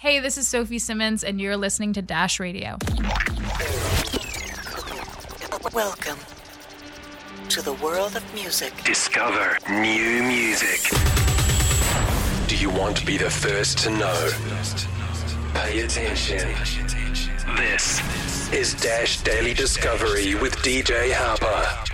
Hey, this is Sophie Simmons, and you're listening to Dash Radio. Welcome to the world of music. Discover new music. Do you want to be the first to know? Pay attention. This is Dash Daily Discovery with DJ Harper.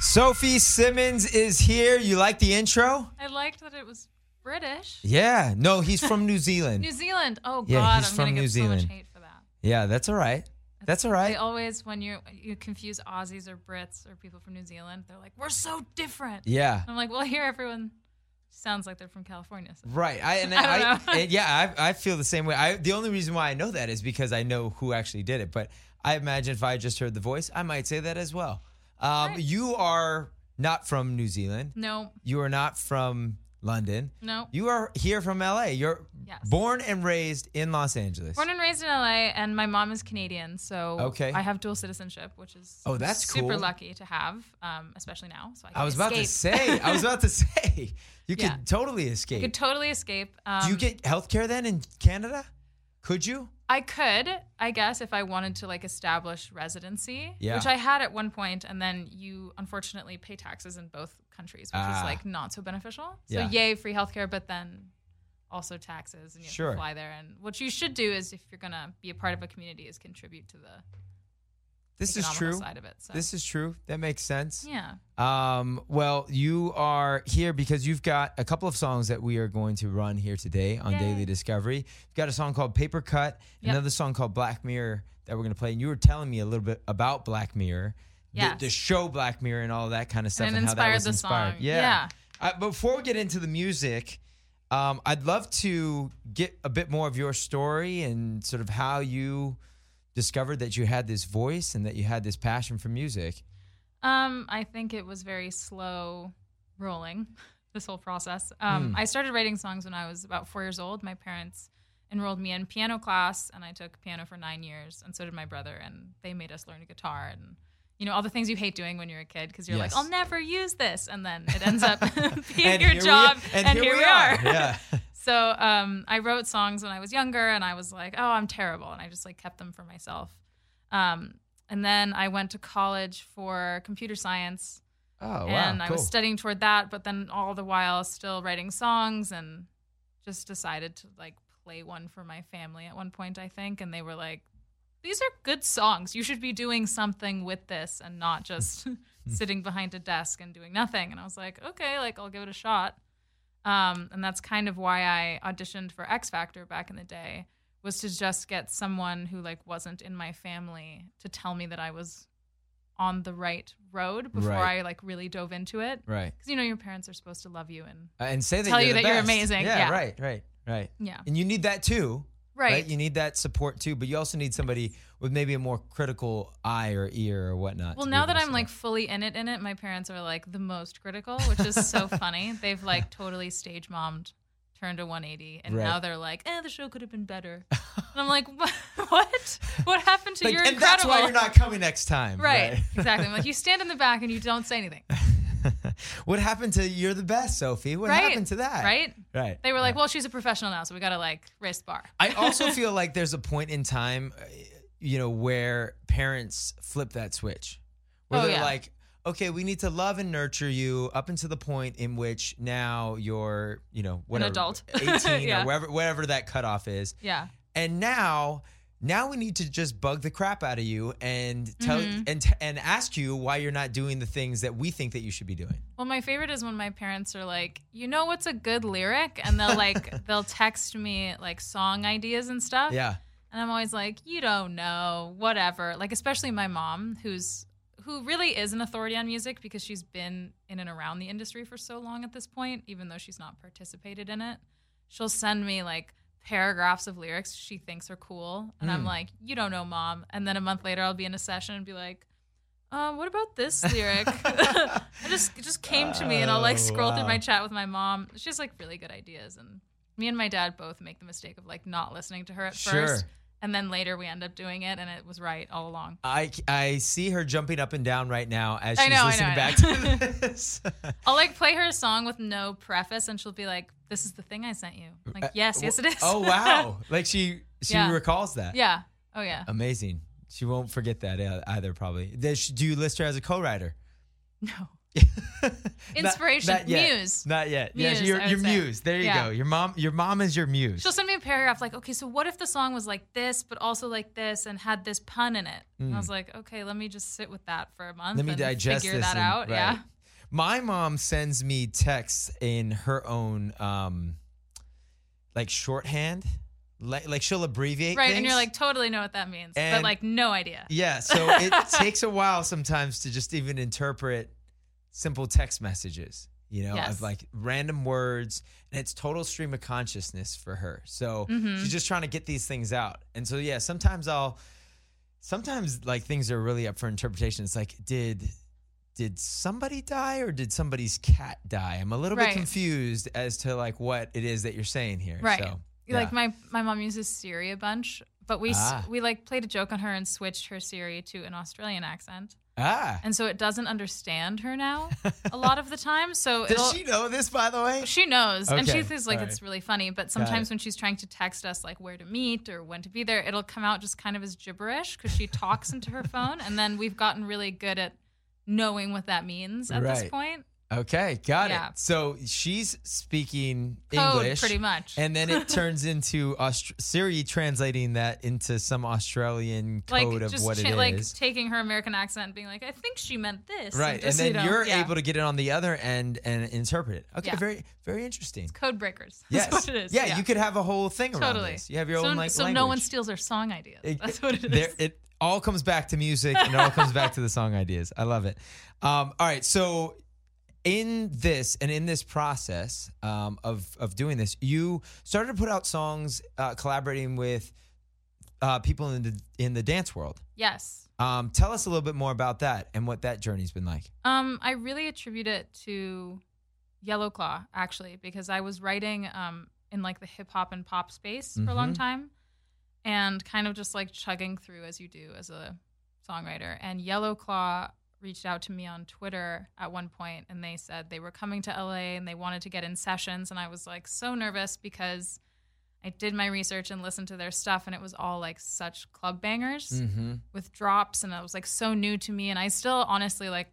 Sophie Simmons is here. You like the intro? I liked that it was British. Yeah. No, he's from New Zealand. New Zealand. Oh God, Yeah, he's I'm from gonna New get so much Zealand. hate for that. Yeah, that's all right. That's all right. They always, when you you confuse Aussies or Brits or people from New Zealand, they're like, "We're so different." Yeah. I'm like, well, here everyone sounds like they're from California. So. Right. I and I I, and yeah, I, I feel the same way. I the only reason why I know that is because I know who actually did it. But I imagine if I just heard the voice, I might say that as well. Um, Right. You are not from New Zealand. No, You are not from London. no. You are here from LA. You're Yes. born and raised in Los Angeles. Born and raised in LA, and my mom is Canadian, so Okay. I have dual citizenship, which is Oh, that's super cool. lucky to have, um, especially now. So I, I was about to say. I was about to say. You Yeah. could totally escape. You could totally escape. Um, Do you get health care then in Canada? Could you? I could, I guess, if I wanted to like establish residency, Yeah. which I had at one point, and then you unfortunately pay taxes in both countries, which Ah. is like not so beneficial. So Yeah. yay, free healthcare, but then also taxes, and you have Sure. to fly there. And what you should do is, if you're gonna be a part of a community, is contribute to the This is true. side of it. So This is true. That makes sense. yeah, Um, well, you are here because you've got a couple of songs that we are going to run here today on Yay. Daily Discovery. You've got a song called Paper Cut, Yep. another song called Black Mirror that we're going to play. And you were telling me a little bit about Black Mirror, the- the, show Black Mirror, and all that kind of stuff, And and, how that was the inspired. song. Yeah. Yeah. Uh, before we get into the music, um, I'd love to get a bit more of your story and sort of how you discovered that you had this voice and that you had this passion for music. Um, I think it was very slow rolling, this whole process. Um, Hmm. I started writing songs when I was about four years old. My parents enrolled me in piano class, and I took piano for nine years, and so did my brother. And they made us learn guitar and you know all the things you hate doing when you're a kid because you're Yes. like, I'll never use this, and then it ends up being And your here we- job. and here we are. Yeah. So um, I wrote songs when I was younger, and I was like, "Oh, I'm terrible," and I just like kept them for myself. Um, and then I went to college for computer science, Oh, wow. and I was studying toward that. But then all the while, still writing songs, and just decided to like play one for my family at one point, I think. And they were like, "These are good songs. You should be doing something with this, and not just sitting behind a desk and doing nothing." And I was like, "Okay, like I'll give it a shot." Um, and that's kind of why I auditioned for X Factor back in the day was to just get someone who like wasn't in my family to tell me that I was on the right road before Right. I like really dove into it. right. Because you know your parents are supposed to love you and Uh, and say that Tell you're you that you're amazing. Yeah, Yeah. right, right, right. yeah, And you need that too, right. You need that support too, but you also need somebody with maybe a more critical eye or ear or whatnot. Well, now that I'm like fully in it, in it, my parents are like the most critical, which is so funny. They've like totally stage mommed, turned a 180, and Right. now they're like, "Eh, the show could have been better." and I'm like, "What? What? What happened to Like, your and incredible?" that's why you're not coming next time, right, exactly. I'm like, you stand in the back and you don't say anything, what happened to you're the best, Sophie? What right? happened to that? Right? Right. They were like, "Well, she's a professional now, so we got to like raise the bar." I also feel like there's a point in time, uh, you know, where parents flip that switch, where Oh, they're yeah. like, okay, we need to love and nurture you up until the point in which now you're, you know, whatever, adult. 18 Yeah. or wherever, wherever that cutoff is. Yeah. And now, now we need to just bug the crap out of you and tell Mm-hmm. and and ask you why you're not doing the things that we think that you should be doing. Well, my favorite is when my parents are like, "You know what's a good lyric?" and they'll like they'll text me like song ideas and stuff. Yeah. And I'm always like, you don't know, whatever. Like, especially my mom, who's who really is an authority on music because she's been in and around the industry for so long at this point, even though she's not participated in it. She'll send me like paragraphs of lyrics she thinks are cool. And I'm like, you don't know, mom. And then a month later, I'll be in a session and be like, um, what about this lyric? it just it just came to me, and I'll like Oh, scroll through my chat with my mom. She has like really good ideas, and me and my dad both make the mistake of like not listening to her at Sure. first, And then later we end up doing it, and it was right all along. I, I see her jumping up and down right now as she's know, listening know, back to this. I'll like play her a song with no preface, and she'll be like, "This is the thing I sent you." I'm like, yes, yes, it is. oh wow! Like she she Yeah. recalls that. yeah. Oh yeah. Amazing. She won't forget that uh, either. Probably. Do you list her as a co-writer? No. Not- Inspiration. not yet. Muse. Not yet. Yes, Muse, your your muse. There you Yeah. go. Your mom. Your mom is your muse. She'll send me a paragraph like, okay, so what if the song was like this, but also like this, and had this pun in it? And I was like, okay, let me just sit with that for a month. Mm. Let me and digest figure that and- out. right. Yeah. My mom sends me texts in her own um like shorthand. Like, like she'll abbreviate Right. And you're like, totally know what that means, but like, no idea. Yeah, so it takes a while sometimes to just even interpret simple text messages, you know, Yes. of like random words, and it's total stream of consciousness for her. So Mm-hmm. she's just trying to get these things out. And so yeah, sometimes I'll sometimes like things are really up for interpretation. It's like, did did somebody die or did somebody's cat die? I'm a little bit confused as to like what it is that you're saying here. Right. So, Like my my mom uses Siri a bunch, but we Ah. we like played a joke on her and switched her Siri to an Australian accent, ah. and so it doesn't understand her now a lot of the time. So Does she know this by the way? She knows, and she Okay, thinks like all it's right. really funny. But sometimes when she's trying to text us like where to meet or when to be there, it'll come out just kind of as gibberish because she talks into her phone, and then we've gotten really good at knowing what that means at this point. Okay, got Yeah. it. So she's speaking Code, English, pretty much. and then it turns into Aust- Siri translating that into some Australian Like code of just what it cha- is. like taking her American accent and being like, I think she meant this, right, and just, then you you're yeah. able to get it on the other end and interpret it. Okay, Yeah. very very interesting. code breakers. Yes, That's what it is. Yeah, you could have a whole thing around totally. this. You have your so, own like so language. no one steals our song ideas. It- That's what it is. there- it all comes back to music and it all comes back to the song ideas. I love it. Um, all right, so in this and in this process um, of of doing this, you started to put out songs uh, collaborating with uh, people in the in the dance world. yes. Um, tell us a little bit more about that and what that journey's been like. Um, I really attribute it to Yellow Claw actually because I was writing um in like the hip hop and pop space for a long Mhm. time, and kind of just like chugging through as you do as a songwriter. And Yellow Claw reached out to me on Twitter at one point, and they said they were coming to LA and they wanted to get in sessions, and I was like so nervous because. I did my research and listened to their stuff, and it was all like such club bangers Mm-hmm. with drops and it was like so new to me and I still honestly like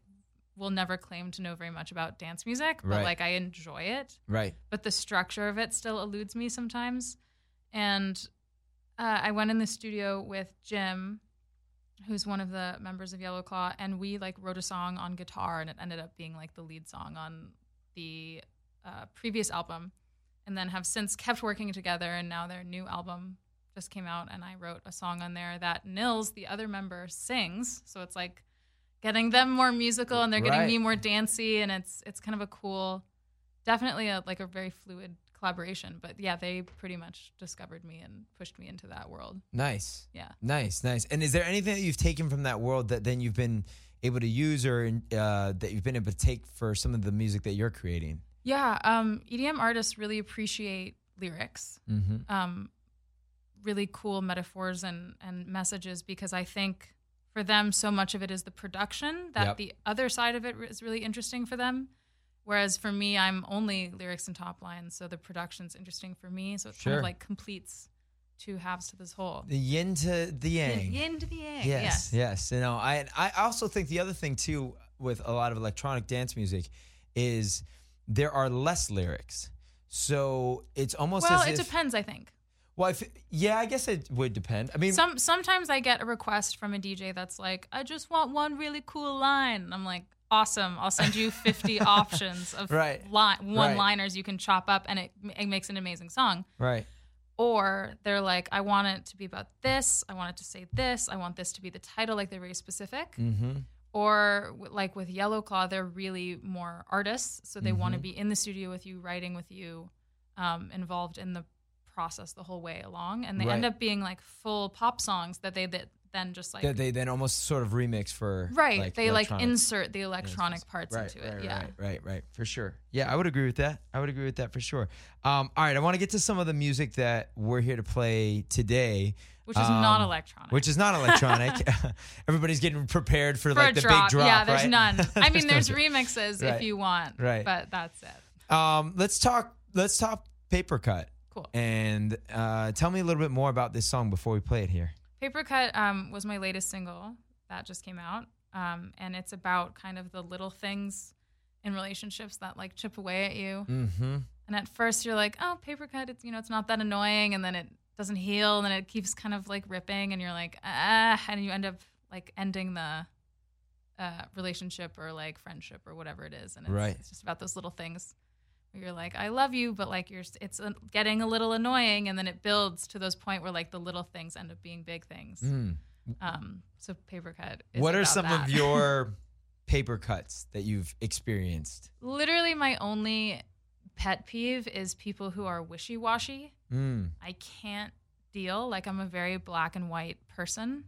will never claim to know very much about dance music but Right. like I enjoy it Right. but the structure of it still eludes me sometimes and uh, I went in the studio with Jim who's one of the members of Yellow Claw and we like wrote a song on guitar and it ended up being like the lead song on the uh, previous album and then have since kept working together and now their new album just came out and I wrote a song on there that Nils, the other member, sings. So it's like getting them more musical and they're getting me more dancey and it's it's kind of a cool definitely a like a very fluid collaboration. But yeah, they pretty much discovered me and pushed me into that world. Nice. Yeah. Nice, nice. And is there anything that you've taken from that world that then you've been able to use or uh, that you've been able to take for some of the music that you're creating? Yeah, um, EDM artists really appreciate lyrics. Mm-hmm. um, really cool metaphors and, and messages because I think for them, so much of it is the production that Yep. the other side of it is really interesting for them. Whereas for me, I'm only lyrics and top lines, so the production's interesting for me. So it kind of like completes two halves to this whole. The yin to the yang. The Yin to the yang. Yes, yes. You know, I I also think the other thing too with a lot of electronic dance music is there are less lyrics. So it's almost Well, it if depends, I think. well, if, yeah, I guess it would depend. I mean, Some sometimes I get a request from a DJ that's like, I just want one really cool line. And I'm like, awesome. I'll send you 50 options of Right. li- one Right. liners you can chop up and it, it makes an amazing song. right, Or they're like, I want it to be about this. I want it to say this. I want this to be the title. Like they're very specific. mm-hmm. Or w- like with Yellow Claw, they're really more artists. So they want Mm-hmm. to be in the studio with you, writing with you, um, involved in the process the whole way along. And they end up being like full pop songs that they that, then just like that they then almost sort of remix for right, like, they like insert the electronic parts right, into it. right, yeah. Right, right, right, for sure. Yeah, I would agree with that. I would agree with that for sure. Um, all right, I want to get to some of the music that we're here to play today. Which is not Um, electronic. Which is not electronic. Everybody's getting prepared for, for like the drop. big drop. Yeah, there's right? none. I mean, no there's drop. remixes Right. if you want. Right. But that's it. Um, let's talk. Let's talk paper cut. Cool. And uh, tell me a little bit more about this song before we play it here. Paper Cut um, was my latest single that just came out. Um, and it's about kind of the little things in relationships that like chip away at you. Mm-hmm. And at first you're like, oh, paper cut, it's you know, it's not that annoying, and then it doesn't heal, and then it keeps kind of like ripping, and you're like, ah, and you end up like ending the uh, relationship or like friendship or whatever it is, and it's, Right. it's just about those little things you're like, I love you, but like you're, it's getting a little annoying, and then it builds to those point where like the little things end up being big things. Mm. Um, so paper cut. Is What are some that. of your paper cuts that you've experienced? Literally, my only pet peeve is people who are wishy washy. Mm. I can't deal. Like I'm a very black and white person.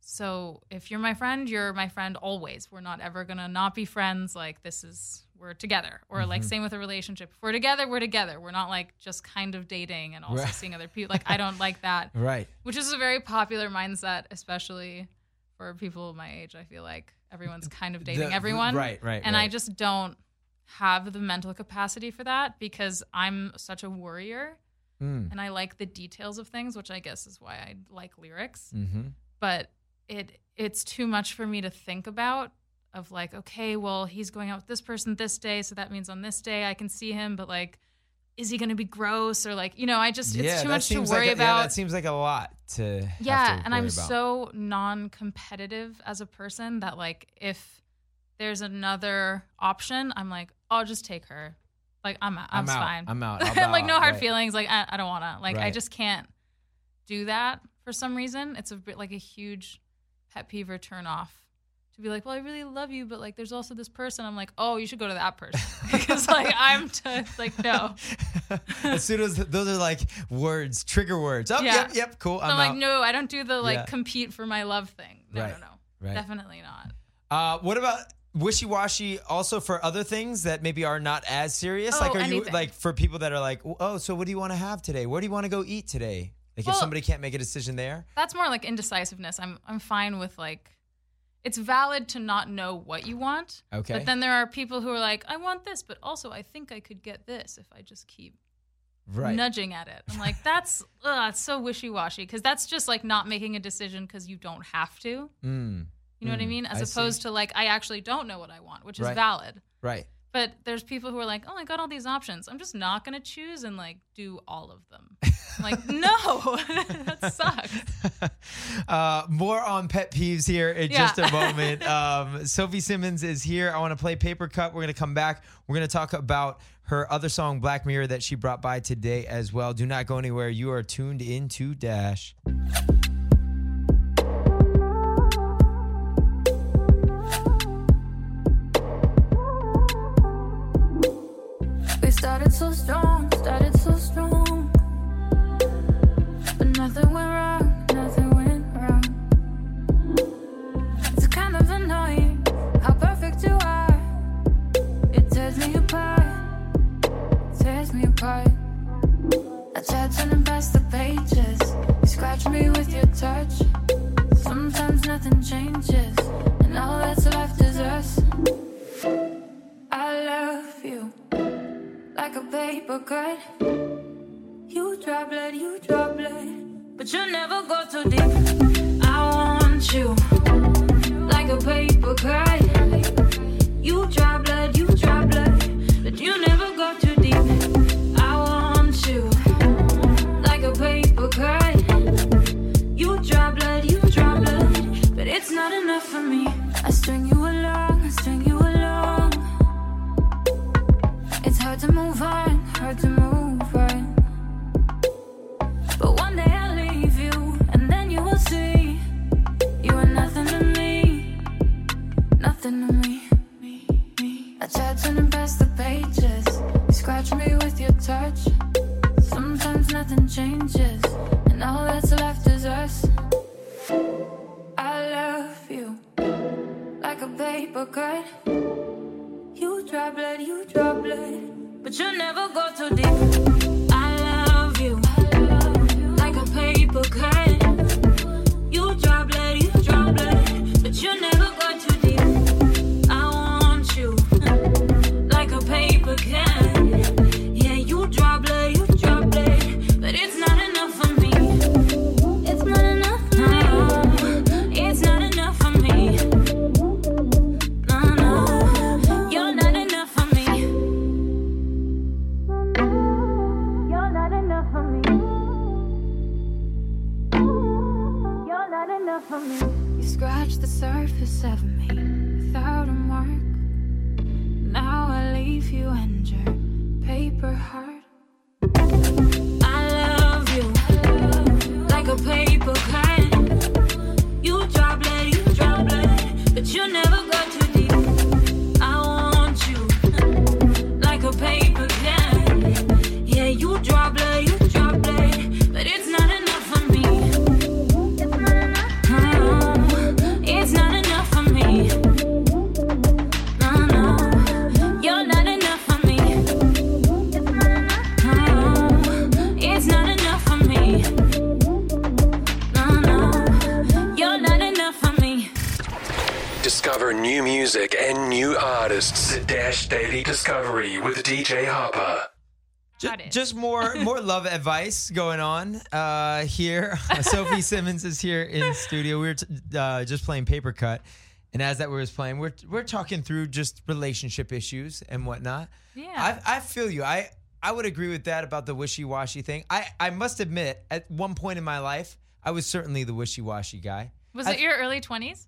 So if you're my friend, you're my friend always. We're not ever gonna not be friends. Like this is we're together. Or like same with a relationship. If we're together, we're together. We're not like just kind of dating and also Right. seeing other people. Like I don't like that. Right. Which is a very popular mindset, especially for people my age. I feel like everyone's kind of dating The- everyone. right, right, And I just don't have the mental capacity for that because I'm such a worrier Mm. and I like the details of things, which I guess is why I like lyrics. Mm-hmm. But it it's too much for me to think about of like, okay, well, he's going out with this person this day, so that means on this day I can see him, but like is he going to be gross or like, you know, I just it's yeah, too much to worry like a, about. Yeah, that seems like a lot to. Yeah, to and I'm about. so non-competitive as a person that like if there's another option, I'm like, I'll just take her. Like I'm I'm, I'm out. fine. I'm out. Bow like no hard right. feelings. Like I, I don't want to. Like I just can't do that for some reason. It's a bit like a huge pet peeve or turn off. To be like, well, I really love you, but like, there's also this person. I'm like, oh, you should go to that person because like I'm t- like no. as soon as those are like words, trigger words. Oh, Yeah. yep, yep, cool. I'm, I'm like, out. no, I don't do the like Yeah. compete for my love thing. No, Right. no, no, Right. definitely not. Uh, what about wishy washy? Also for other things that maybe are not as serious. Oh, like, are you like for people that are like, oh, so what do you want to have today? Where do you want to go eat today? Like, if somebody can't make a decision there, That's more like indecisiveness. I'm I'm fine with like it's valid to not know what you want. Okay. But then there are people who are like, I want this, but also I think I could get this if I just keep right? nudging at it. I'm like, that's ugh, it's so wishy washy because that's just like not making a decision because you don't have to. Mm, You know what I Mm, mean? As I see. opposed to like, I actually don't know what I want, which is Right. valid. right. But there's people who are like, oh, I got all these options. I'm just not going to choose and like do all of them. I'm like, no, that sucks. uh, more on pet peeves here in Yeah. just a moment. Um, Sophie Simmons is here. I want to play Paper Cut. We're going to come back. We're going to talk about her other song, Black Mirror, that she brought by today as well. Do not go anywhere. You are tuned into Dash. We started so strong, past the pages. You scratch me with your touch. Sometimes nothing changes, and all that's left is us. I love you like a paper cut. You drop blood, you drop blood, but you never go too deep. Of me without a mark. Now I leave you and your paper heart. I love you like a paper cut. You drop blood, you drop blood, but you never go too with Harper. Ju- Got it. Just more more love advice going on uh, here. Sophie Simmons is here in studio. We were t- uh, just playing Paper Cut, and as that we was playing, we're we're talking through just relationship issues and whatnot. Yeah. I, I feel you. I I would agree with that about the wishy washy thing. I I must admit, at one point in my life, I was certainly the wishy washy guy. Was I- it your early 20s?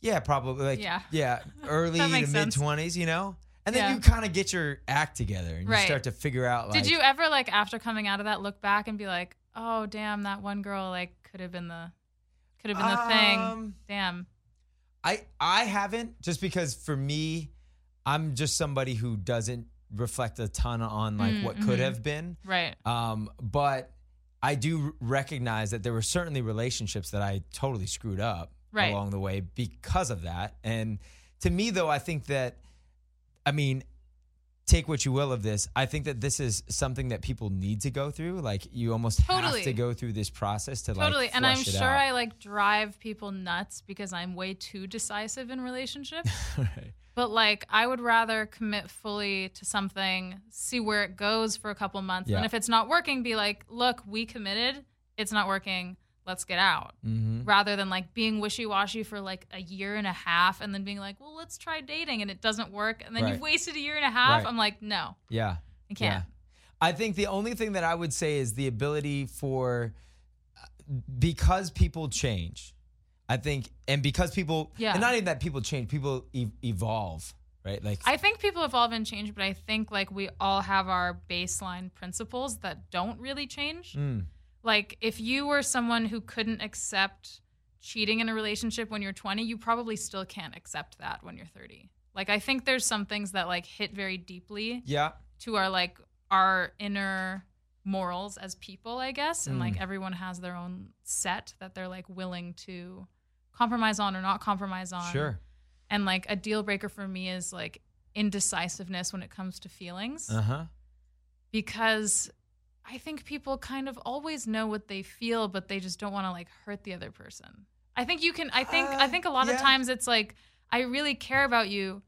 Yeah, probably like Yeah. yeah, early That to mid twenties. you know. And then Yeah. you kind of get your act together and you start to figure out like Did you ever like after coming out of that look back and be like, "Oh, damn, that one girl like could have been the could have been the thing." Um, Damn. I I haven't just because for me, I'm just somebody who doesn't reflect a ton on like Mm, what could mhm. have been. Right. Um, but I do recognize that there were certainly relationships that I totally screwed up Right. along the way because of that. And to me, though, I think that, I mean, take what you will of this. I think that this is something that people need to go through. Like you almost have to go through this process to like Totally. And I'm sure out. I like drive people nuts because I'm way too decisive in relationships. Right. But like, I would rather commit fully to something, see where it goes for a couple months, Yeah. and if it's not working, be like, "Look, we committed. It's not working. Let's get out." Mhm. Rather than like being wishy washy for like a year and a half, and then being like, "Well, let's try dating," and it doesn't work, and then Right. you've wasted a year and a half. Right. I'm like, no, Yeah. I can't. I think the only thing that I would say is the ability for because people change. I think, and because people, Yeah. and not even that people change, people e- evolve, right? Like, I think people evolve and change, but I think like we all have our baseline principles that don't really change. Mm. Like if you were someone who couldn't accept cheating in a relationship when you're 20, you probably still can't accept that when you're 30. Like I think there's some things that like hit very deeply yeah, to our like our inner morals as people, I guess, and Mm. like everyone has their own set that they're like willing to compromise on or not compromise on. sure. And like a deal breaker for me is like indecisiveness when it comes to feelings Uh huh. because I think people kind of always know what they feel, but they just don't want to like hurt the other person. I think you can. I think. I Uh, think a lot yeah. of times it's like I really care about you,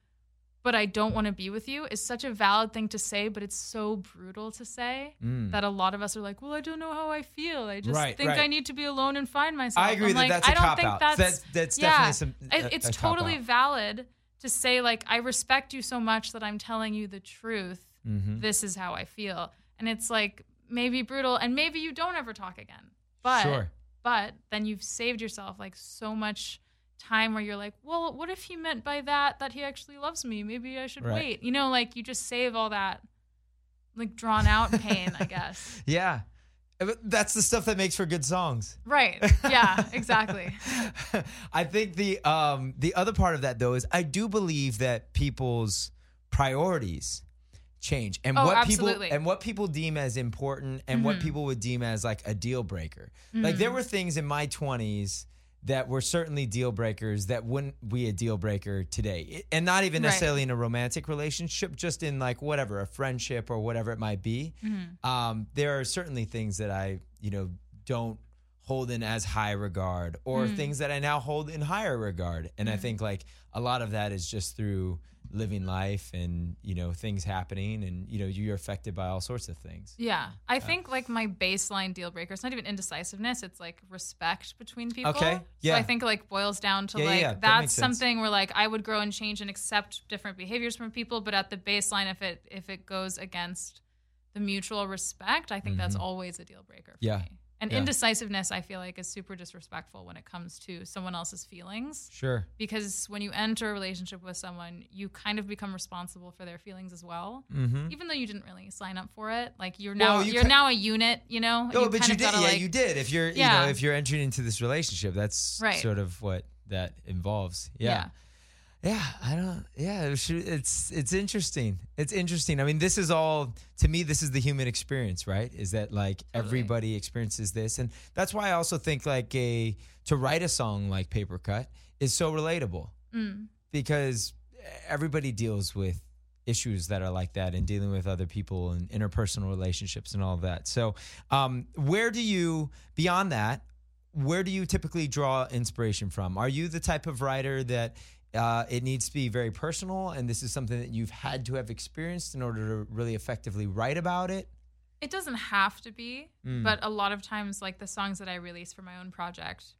but I don't want to be with you. Is such a valid thing to say, but it's so brutal to say Mm. that a lot of us are like, well, I don't know how I feel. I just Right, think right. I need to be alone and find myself. I agree I'm that like, that's a I don't cop think out. that's That's- that's yeah, definitely some- it- a- it's a cop totally out. valid to say like I respect you so much that I'm telling you the truth Mhm. this is how I feel. And it's like maybe brutal and maybe you don't ever talk again. But Sure. but then you've saved yourself like so much time where you're like, well, what if he meant by that that he actually loves me? Maybe I should Right. wait. You know, like you just save all that like drawn out pain, I guess. Yeah. That's the stuff that makes for good songs. Right. Yeah, exactly. I think the um the other part of that though is I do believe that people's priorities change and Oh, what absolutely. people and what people deem as important and what Mhm. people would deem as like a deal breaker. Like there Mhm. were things in my 20s that were certainly deal breakers that wouldn't be a deal breaker today. And not even Right. necessarily in a romantic relationship, just in like whatever, a friendship or whatever it might be. Mm-hmm. Um, there are certainly things that I, you know, don't hold in as high regard or Mm. things that I now hold in higher regard. And I think like a lot of that is just through living life and, you know, things happening and, you know, you're affected by all sorts of things. Yeah. I think like my baseline deal breaker, it's not even indecisiveness, it's like respect between people. Okay, So yeah. I think like boils down to Yeah, yeah, like yeah, that that's something where like I would grow and change and accept different behaviors from people, but at the baseline if it if it goes against the mutual respect, I think that's always a deal breaker for Mm-hmm. Yeah. me. And Yeah. indecisiveness I feel like is super disrespectful when it comes to someone else's feelings. Sure. Because when you enter a relationship with someone, you kind of become responsible for their feelings as well. Mm-hmm. Even though you didn't really sign up for it, like you're Well, now you you are ki- now a unit, you know. No, but you did. gotta, Yeah, like- you did. If you're, you Yeah. know, if you're entering into this relationship, that's Right. sort of what that involves. Yeah. Yeah, I don't. Yeah, it's it's interesting. It's interesting. I mean, this is all to me. This is the human experience, right? Is that like everybody experiences this, and that's why I also think like a to write a song like Paper Cut is so relatable Mm. because everybody deals with issues that are like that and dealing with other people and interpersonal relationships and all of that. So, um, where do you beyond that? Where do you typically draw inspiration from? Are you the type of writer that uh, it needs to be very personal, and this is something that you've had to have experienced in order to really effectively write about it? It doesn't have to be, Mm. but a lot of times, like the songs that I release for my own project,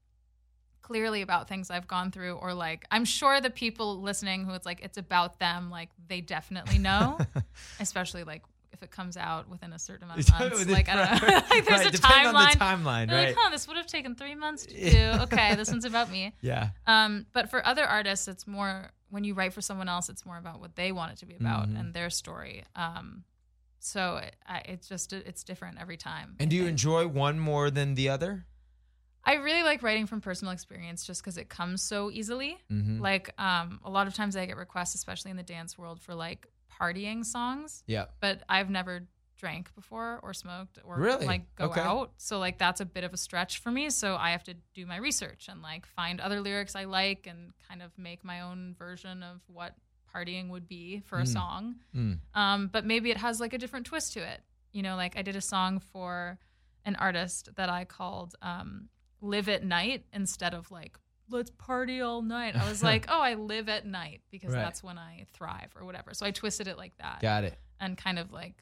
clearly about things I've gone through, or like I'm sure the people listening who it's like it's about them, like they definitely know, especially like if it comes out within a certain amount of months. like I don't know, like there's Right, a timeline. the timeline, They're right? like, huh, this would have taken three months to do. Okay, this one's about me. Yeah. Um, but for other artists, it's more when you write for someone else, it's more about what they want it to be about Mm-hmm. and their story. Um, so it, I, it's just it's different every time. And I do you think. enjoy one more than the other? I really like writing from personal experience just because it comes so easily. Mm-hmm. Like um, a lot of times I get requests, especially in the dance world, for like partying songs. Yeah. But I've never drank before or smoked or Really? like go Okay. out. So like that's a bit of a stretch for me. So I have to do my research and like find other lyrics I like and kind of make my own version of what partying would be for a song. Mm. Um, but maybe it has like a different twist to it. You know, like I did a song for an artist that I called um, Live at Night instead of like, let's party all night. I was like, oh, I live at night because Right. that's when I thrive or whatever. So I twisted it like that Got it. and kind of like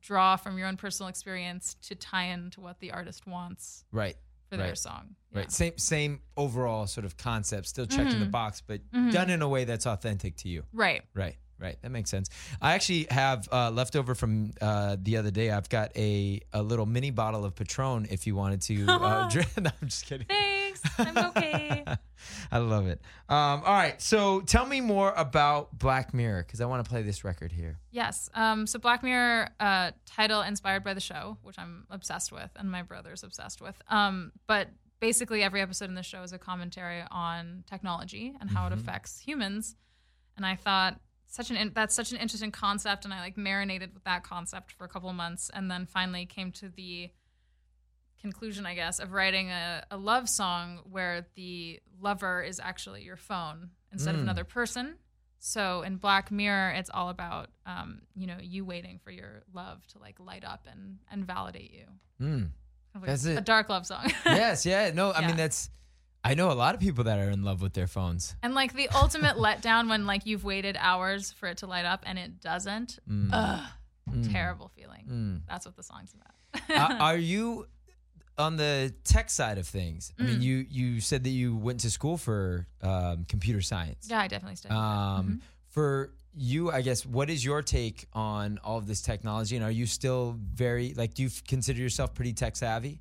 draw from your own personal experience to tie into what the artist wants Right. for their Right. song. Right. Same same overall sort of concept, still checked in the Mhm. box, but Mhm. done in a way that's authentic to you. Right. Right. Right. That makes sense. I actually have uh, left over from uh, the other day. I've got a, a little mini bottle of Patron if you wanted to uh, drink. No, I'm just kidding. Thanks. I'm okay. I love it. Um, all right. So tell me more about Black Mirror because I want to play this record here. Yes. Um, so Black Mirror uh, title inspired by the show, which I'm obsessed with, and my brother's obsessed with. Um, but basically, every episode in the show is a commentary on technology and how it affects humans. And I thought such an in- that's such an interesting concept, and I like marinated with that concept for a couple of months, and then finally came to the conclusion, I guess, of writing a, a love song where the lover is actually your phone instead of Mm. another person. So in Black Mirror, it's all about um, you know you waiting for your love to like light up and and validate you. Mm. Of That's a, it. a dark love song. yes. Yeah. No. I Yeah. mean, that's. I know a lot of people that are in love with their phones. and like the ultimate letdown when like you've waited hours for it to light up and it doesn't. Mm. Ugh, Mm. terrible feeling. Mm. That's what the song's about. Uh, are you on the tech side of things? I Mm. mean, you you said that you went to school for um, computer science. yeah, I definitely studied. Um, Mhm. For you, I guess, what is your take on all of this technology? And are you still very like? Do you consider yourself pretty tech savvy?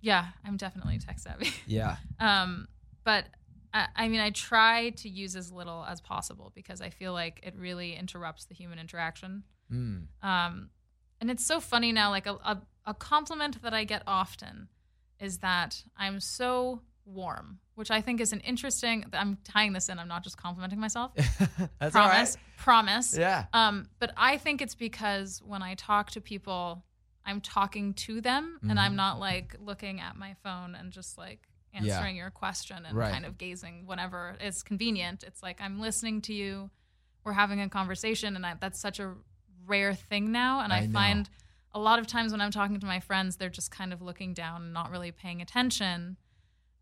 Yeah, I'm definitely tech savvy. Yeah. Um, but I, I mean, I try to use as little as possible because I feel like it really interrupts the human interaction. Mm. Um, and it's so funny now. Like a, a, a compliment that I get often is that I'm so warm, which I think is an interesting. I'm tying this in. I'm not just complimenting myself. That's all promise, right. promise. Yeah. Um, but I think it's because when I talk to people, I'm talking to them and Mm-hmm. I'm not like looking at my phone and just like Yeah. answering your question and Right. kind of gazing whenever is convenient. It's like I'm listening to you, we're having a conversation, and I, that's such a rare thing now. And I, I find a lot of times when I'm talking to my friends, they're just kind of looking down and not really paying attention.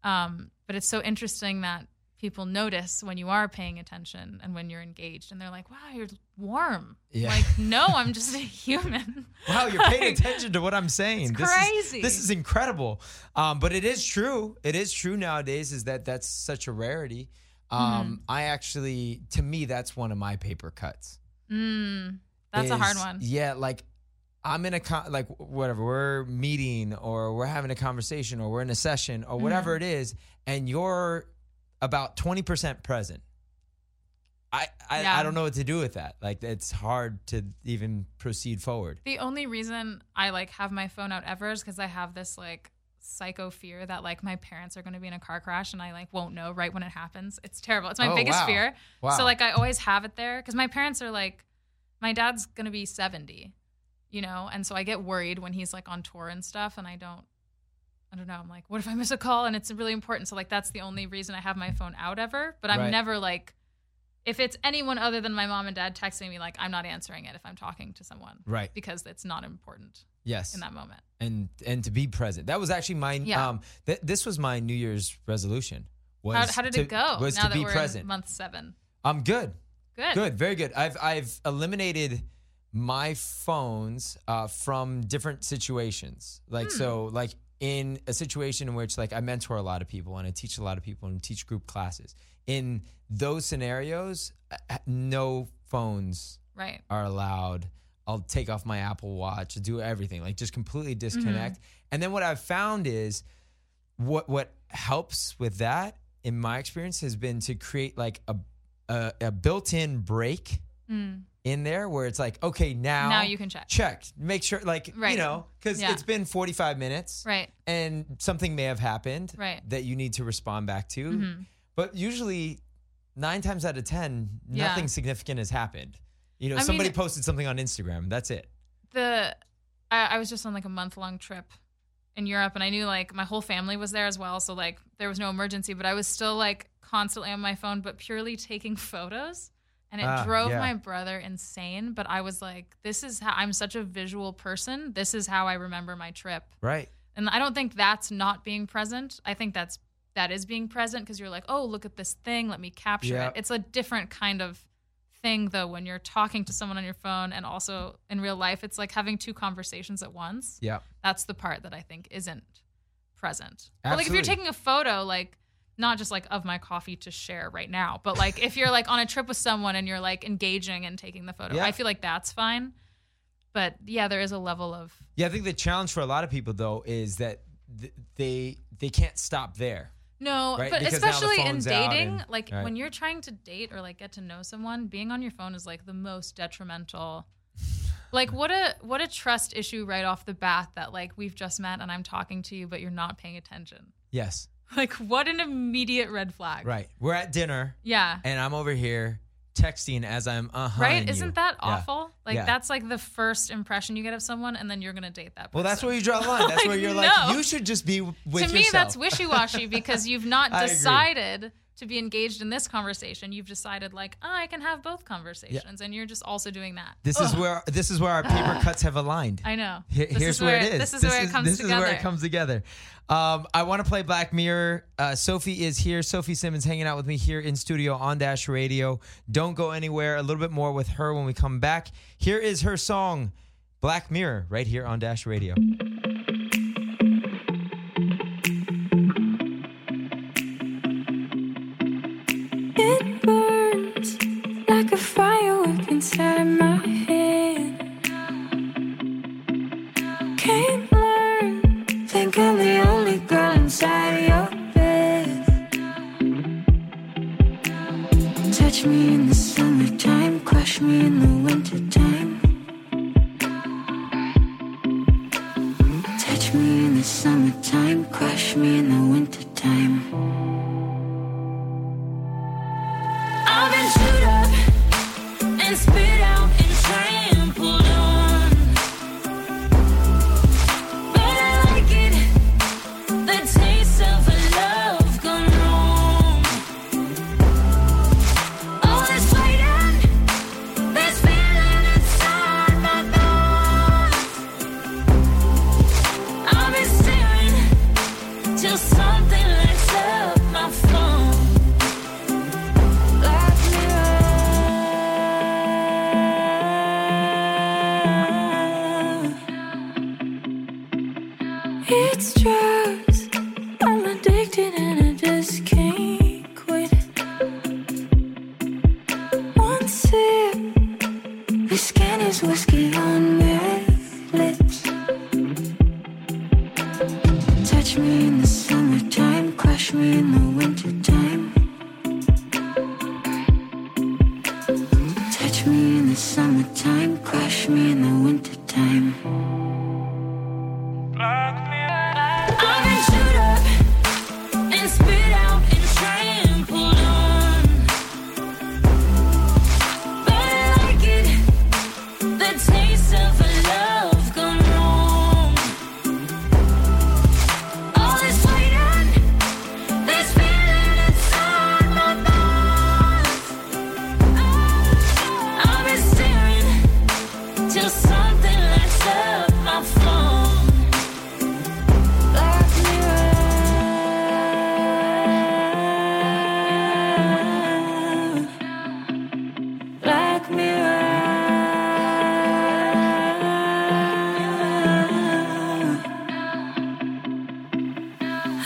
Um, but it's so interesting that people notice when you are paying attention and when you're engaged, and they're like, "Wow, you're warm." Yeah. Like, no, I'm just a human. Wow, you're paying Like, attention to what I'm saying. This crazy. Is, this is incredible. Um, but it is true. It is true nowadays. Is that that's such a rarity. Um, Mm-hmm. I actually, to me, that's one of my paper cuts. Mm, that's a hard one. Yeah, like I'm in a con- like whatever we're meeting or we're having a conversation or we're in a session or whatever Mm-hmm. it is, and you're about twenty percent present. I I, Yeah. I don't know what to do with that. Like it's hard to even proceed forward. The only reason I like have my phone out ever is because I have this like psycho fear that like my parents are going to be in a car crash and I like won't know right when it happens. It's terrible. It's my Oh, biggest wow. fear. Wow. So like I always have it there because my parents are like, my dad's going to be seventy, you know, and so I get worried when he's like on tour and stuff, and I don't. I don't know. I'm like, what if I miss a call and it's really important? So like that's the only reason I have my phone out ever. But I'm Right. never like, if it's anyone other than my mom and dad texting me, like I'm not answering it if I'm talking to someone, Right. Because it's not important Yes. in that moment. and and to be present. That was actually my Yeah. um th- this was my New Year's resolution. Was How, how did to, it go? Was now to that be we're present. in month seven. I'm good. Good. Good, very good. I've I've eliminated my phones uh, from different situations. Like Hmm. so, like in a situation in which like I mentor a lot of people and I teach a lot of people and teach group classes. In those scenarios, uh, no phones Right. are allowed. I'll take off my Apple Watch, do everything, like just completely disconnect. And then what I've found is what what helps with that, in my experience, has been to create like a a, a built-in break Mm. In there where it's like, okay, now Now you can check. check, make sure, like right. you know, because Yeah. it's been 45 minutes, Right. and something may have happened Right. that you need to respond back to. Mhm. But usually, nine times out of ten, Yeah. nothing significant has happened. You know, I somebody mean- posted something on Instagram. That's it. the I, I was just on like a month long trip in Europe and I knew like my whole family was there as well. So like there was no emergency, but I was still like constantly on my phone, but purely taking photos. And it Ah, drove yeah. my brother insane. But I was like, this is how I'm such a visual person. This is how I remember my trip. Right. And I don't think that's not being present. I think that's that is being present because you're like, oh, look at this thing. Let me capture Yeah. it. It's a different kind of thing though when you're talking to someone on your phone and also in real life. It's like having two conversations at once. Yeah. That's the part that I think isn't present. Like if you're taking a photo, like not just like of my coffee to share right now, but like if you're like on a trip with someone and you're like engaging and taking the photo, Yeah. I feel like that's fine. But yeah, there is a level of Yeah, I think the challenge for a lot of people though is that th- they they can't stop there. No, Right? but Because especially in dating, and- like right. when you're trying to date or like get to know someone, being on your phone is like the most detrimental. Like what a what a trust issue right off the bat that like we've just met and I'm talking to you but you're not paying attention. Yes. Like what an immediate red flag. Right. We're at dinner Yeah. and I'm over here texting as I'm uh Right? Isn't that Yeah. awful? Like Yeah. that's like the first impression you get of someone and then you're going to date that person. Well, that's where you draw the line. That's Like, where you're no. like, you should just be with to me that's wishy-washy because you've not decided to be engaged in this conversation you've decided like oh, i can have both conversations and you're just also doing that This is where this is where our paper cuts have aligned. i know Here- This here's is where, it is. this is this where it comes this together This is where it comes together. Um, I want to play Black Mirror. Uh, Sophie is here. Sophie Simmons hanging out with me here in studio on Dash Radio. Don't go anywhere. A little bit more with her when we come back. Here is her song, Black Mirror, right here on Dash Radio.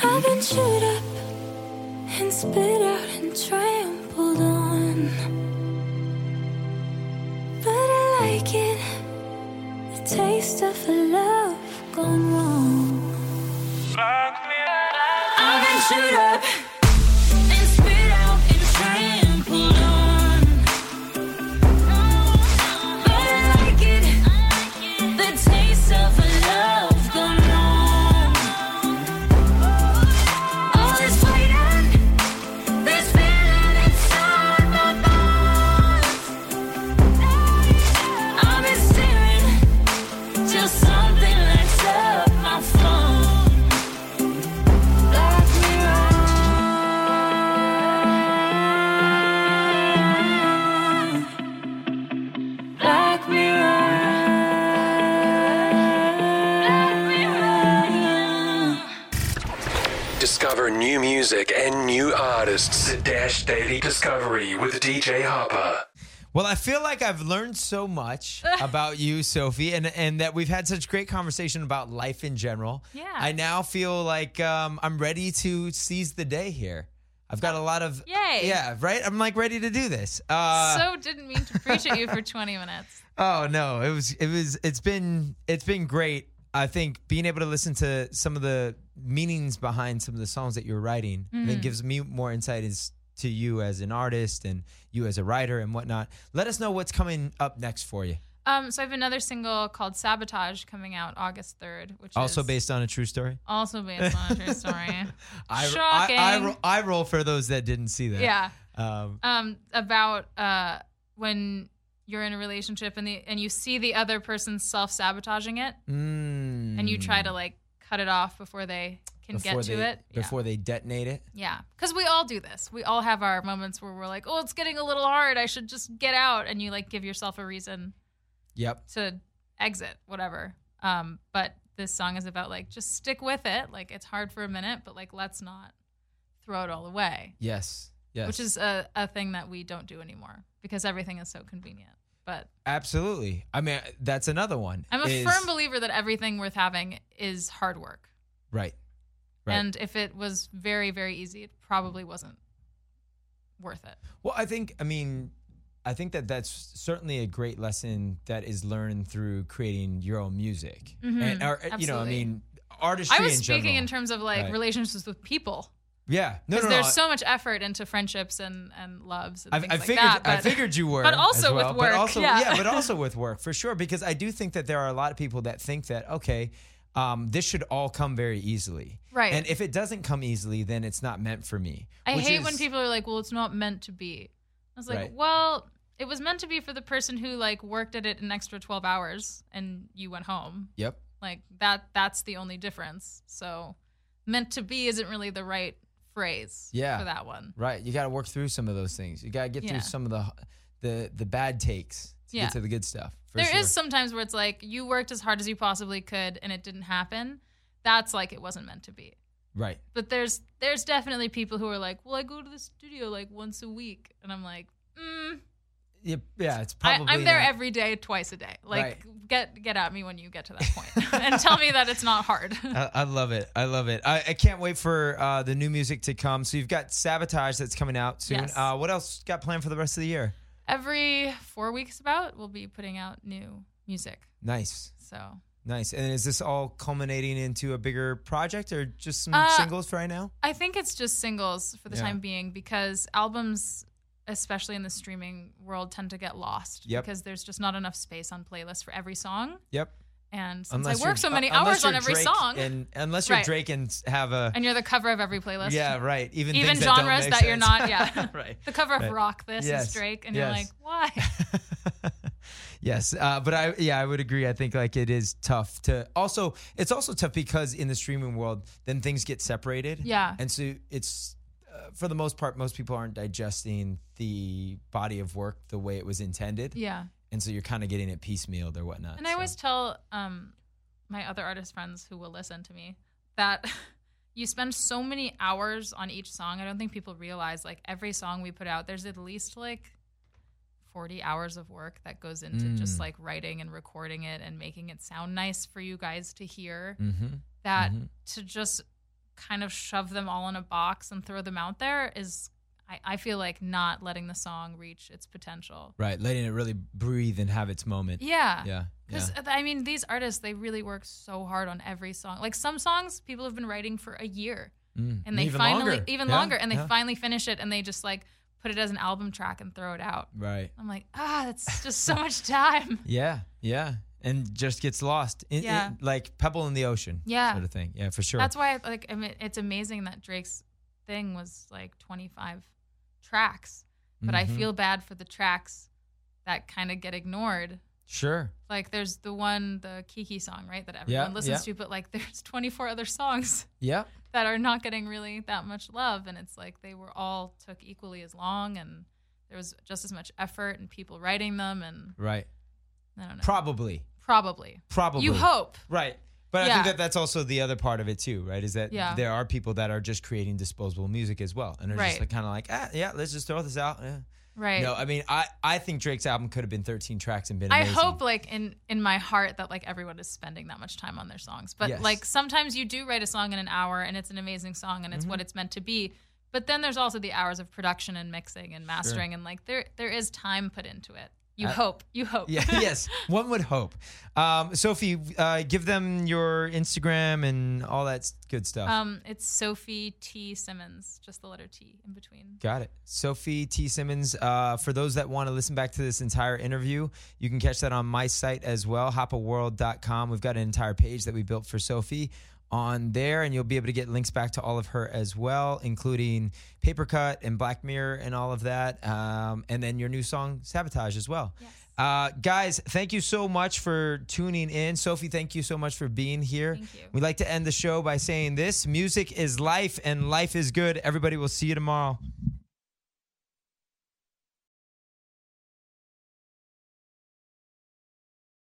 I've been chewed up and spit out and trampled on. But I like it, the taste of a love gone wrong. I've been chewed up Dash Daily Discovery with DJ Harper. Well, I feel like I've learned so much about you, Sophie, and and that we've had such great conversation about life in general. Yeah. I now feel like um, I'm ready to seize the day here. I've got a lot of Yay. Yeah, right. I'm like ready to do this. Uh, so didn't mean to preach at you for 20 minutes. Oh no, it was it was it's been it's been great. I think being able to listen to some of the meanings behind some of the songs that you're writing, I Mm-hmm. think gives me more insight as to you as an artist and you as a writer and whatnot. Let us know what's coming up next for you. Um, so I have another single called Sabotage coming out August 3rd, which Also based on a true story. also based on a true story. I, Shocking. I, I, I roll for those that didn't see that. yeah. Um, Um, about uh when you're in a relationship and the and you see the other person self sabotaging it mm, and you try to like cut it off before they can before get to they, it. Yeah. before they detonate it. Yeah, because we all do this. We all have our moments where we're like, "Oh, it's getting a little hard. I should just get out," and you like give yourself a reason Yep. to exit, whatever. Um, but this song is about like just stick with it. Like it's hard for a minute, but like let's not throw it all away, Yes. Yes. which is a, a thing that we don't do anymore because everything is so convenient. But absolutely. I mean, that's another one. I'm a is- firm believer that everything worth having is hard work. Right. Right. And if it was very, very easy, it probably wasn't worth it. Well, I think, I mean, I think that that's certainly a great lesson that is learned through creating your own music. Mm-hmm. And, or, you know, I mean, artistry I was in speaking general. in terms of like Right. relationships with people. yeah. No, no, no. there's I- so much effort into friendships and, and loves and I, things I like figured. that. I figured you were, but also as with work, But also, yeah. but also with work for sure. Because I do think that there are a lot of people that think that okay, um, this should all come very easily, Right. And if it doesn't come easily, then it's not meant for me. I hate is- when people are like, "Well, it's not meant to be." I was like, Right. "Well, it was meant to be for the person who like worked at it an extra 12 hours and you went home. Yep. Like that that's the only difference." So, meant to be isn't really the right phrase Yeah. for that one. Right. You got to work through some of those things. You got to get Yeah. through some of the the the bad takes to Yeah. get to the good stuff. There is sure. sometimes where it's like you worked as hard as you possibly could and it didn't happen. That's like it wasn't meant to be. right. But there's there's definitely people who are like, "Well, I go to the studio like once a week," and I'm like, mm, Yeah, yeah. It's I, probably. I'm there not- every day, twice a day. Like, Right. get get at me when you get to that point, and tell me that it's not hard. I, I love it. I love it. I, I can't wait for uh, the new music to come. So you've got Sabotage that's coming out soon. Yes. Uh, what else got planned for the rest of the year? Every four weeks, about we'll be putting out new music. Nice. So Nice. And is this all culminating into a bigger project or just some Uh, singles for right now? I think it's just singles for the Yeah. time being because albums, especially in the streaming world, tend to get lost Yep. because there's just not enough space on playlists for every song. Yep. And since Unless I work so many uh, hours on every Drake song, and unless you're Right. Drake and have a and you're the cover of every playlist. yeah, right. Even Even that genres make that you're not, yeah. right. The cover of Right. Rock This Yes. is Drake, and Yes. you're like, why? yes, uh, but I yeah I would agree. I think like it is tough to also it's also tough because in the streaming world then things get separated. Yeah. and so it's uh, for the most part most people aren't digesting the body of work the way it was intended. yeah. And so you're kind of getting it piecemealed or whatnot. And I so. always tell um, my other artist friends who will listen to me that you spend so many hours on each song. I don't think people realize like every song we put out, there's at least like 40 hours of work that goes into just Mm. like writing and recording it and making it sound nice for you guys to hear. Mhm. That Mhm. to just kind of shove them all in a box and throw them out there is. I, I feel like not letting the song reach its potential. right, letting it really breathe and have its moment. Yeah. Yeah, Because yeah. I mean, these artists they really work so hard on every song. Like some songs, people have been writing for a year, Mm. and they even finally longer. even Yeah, longer, and they yeah. finally finish it, and they just like put it as an album track and throw it out. right. I'm like, ah, that's just so much time. Yeah, yeah, and just gets lost. In, in- Yeah. like pebble in the ocean. Yeah. sort of thing. Yeah, for sure. That's why, like, I mean, it's amazing that Drake's thing was like 25 tracks, but I Mhm. feel bad for the tracks that kind of get ignored. sure. Like, there's the one, the Kiki song, right, that everyone Yeah, listens yeah. to, but like, there's 24 other songs. Yeah, that are not getting really that much love and it's like they were all took equally as long and there was just as much effort and people writing them and right. I don't know. Probably, Probably. probably. You hope. Right. But I think that that's also the other part of it too, right? Is that Yeah. there are people that are just creating disposable music as well, and are just like, kind of like, ah, yeah, let's just throw this out. Yeah. Right. No, I mean, I I think Drake's album could have been 13 tracks and been. Amazing. I hope like in in my heart that like everyone is spending that much time on their songs. But Yes. like sometimes you do write a song in an hour and it's an amazing song and it's Mm-hmm. what it's meant to be. But then there's also the hours of production and mixing and mastering and like there there is time put into it. You Uh, hope. You hope. Yeah, yes, one would hope. Um, Sophie, uh, give them your Instagram and all that good stuff. Um, it's Sophie T Simmons, just the letter T in between. Got it. Sophie T. Simmons. Uh, for those that want to listen back to this entire interview, you can catch that on my site as well, hoppaworld.com. We've got an entire page that we built for Sophie on there, and you'll be able to get links back to all of her as well, including Papercut and Black Mirror and all of that. Um, and then your new song, Sabotage, as well. Uh, guys, thank you so much for tuning in. Sophie, thank you so much for being here. We like to end the show by saying this music is life, and life is good. Everybody will see you tomorrow.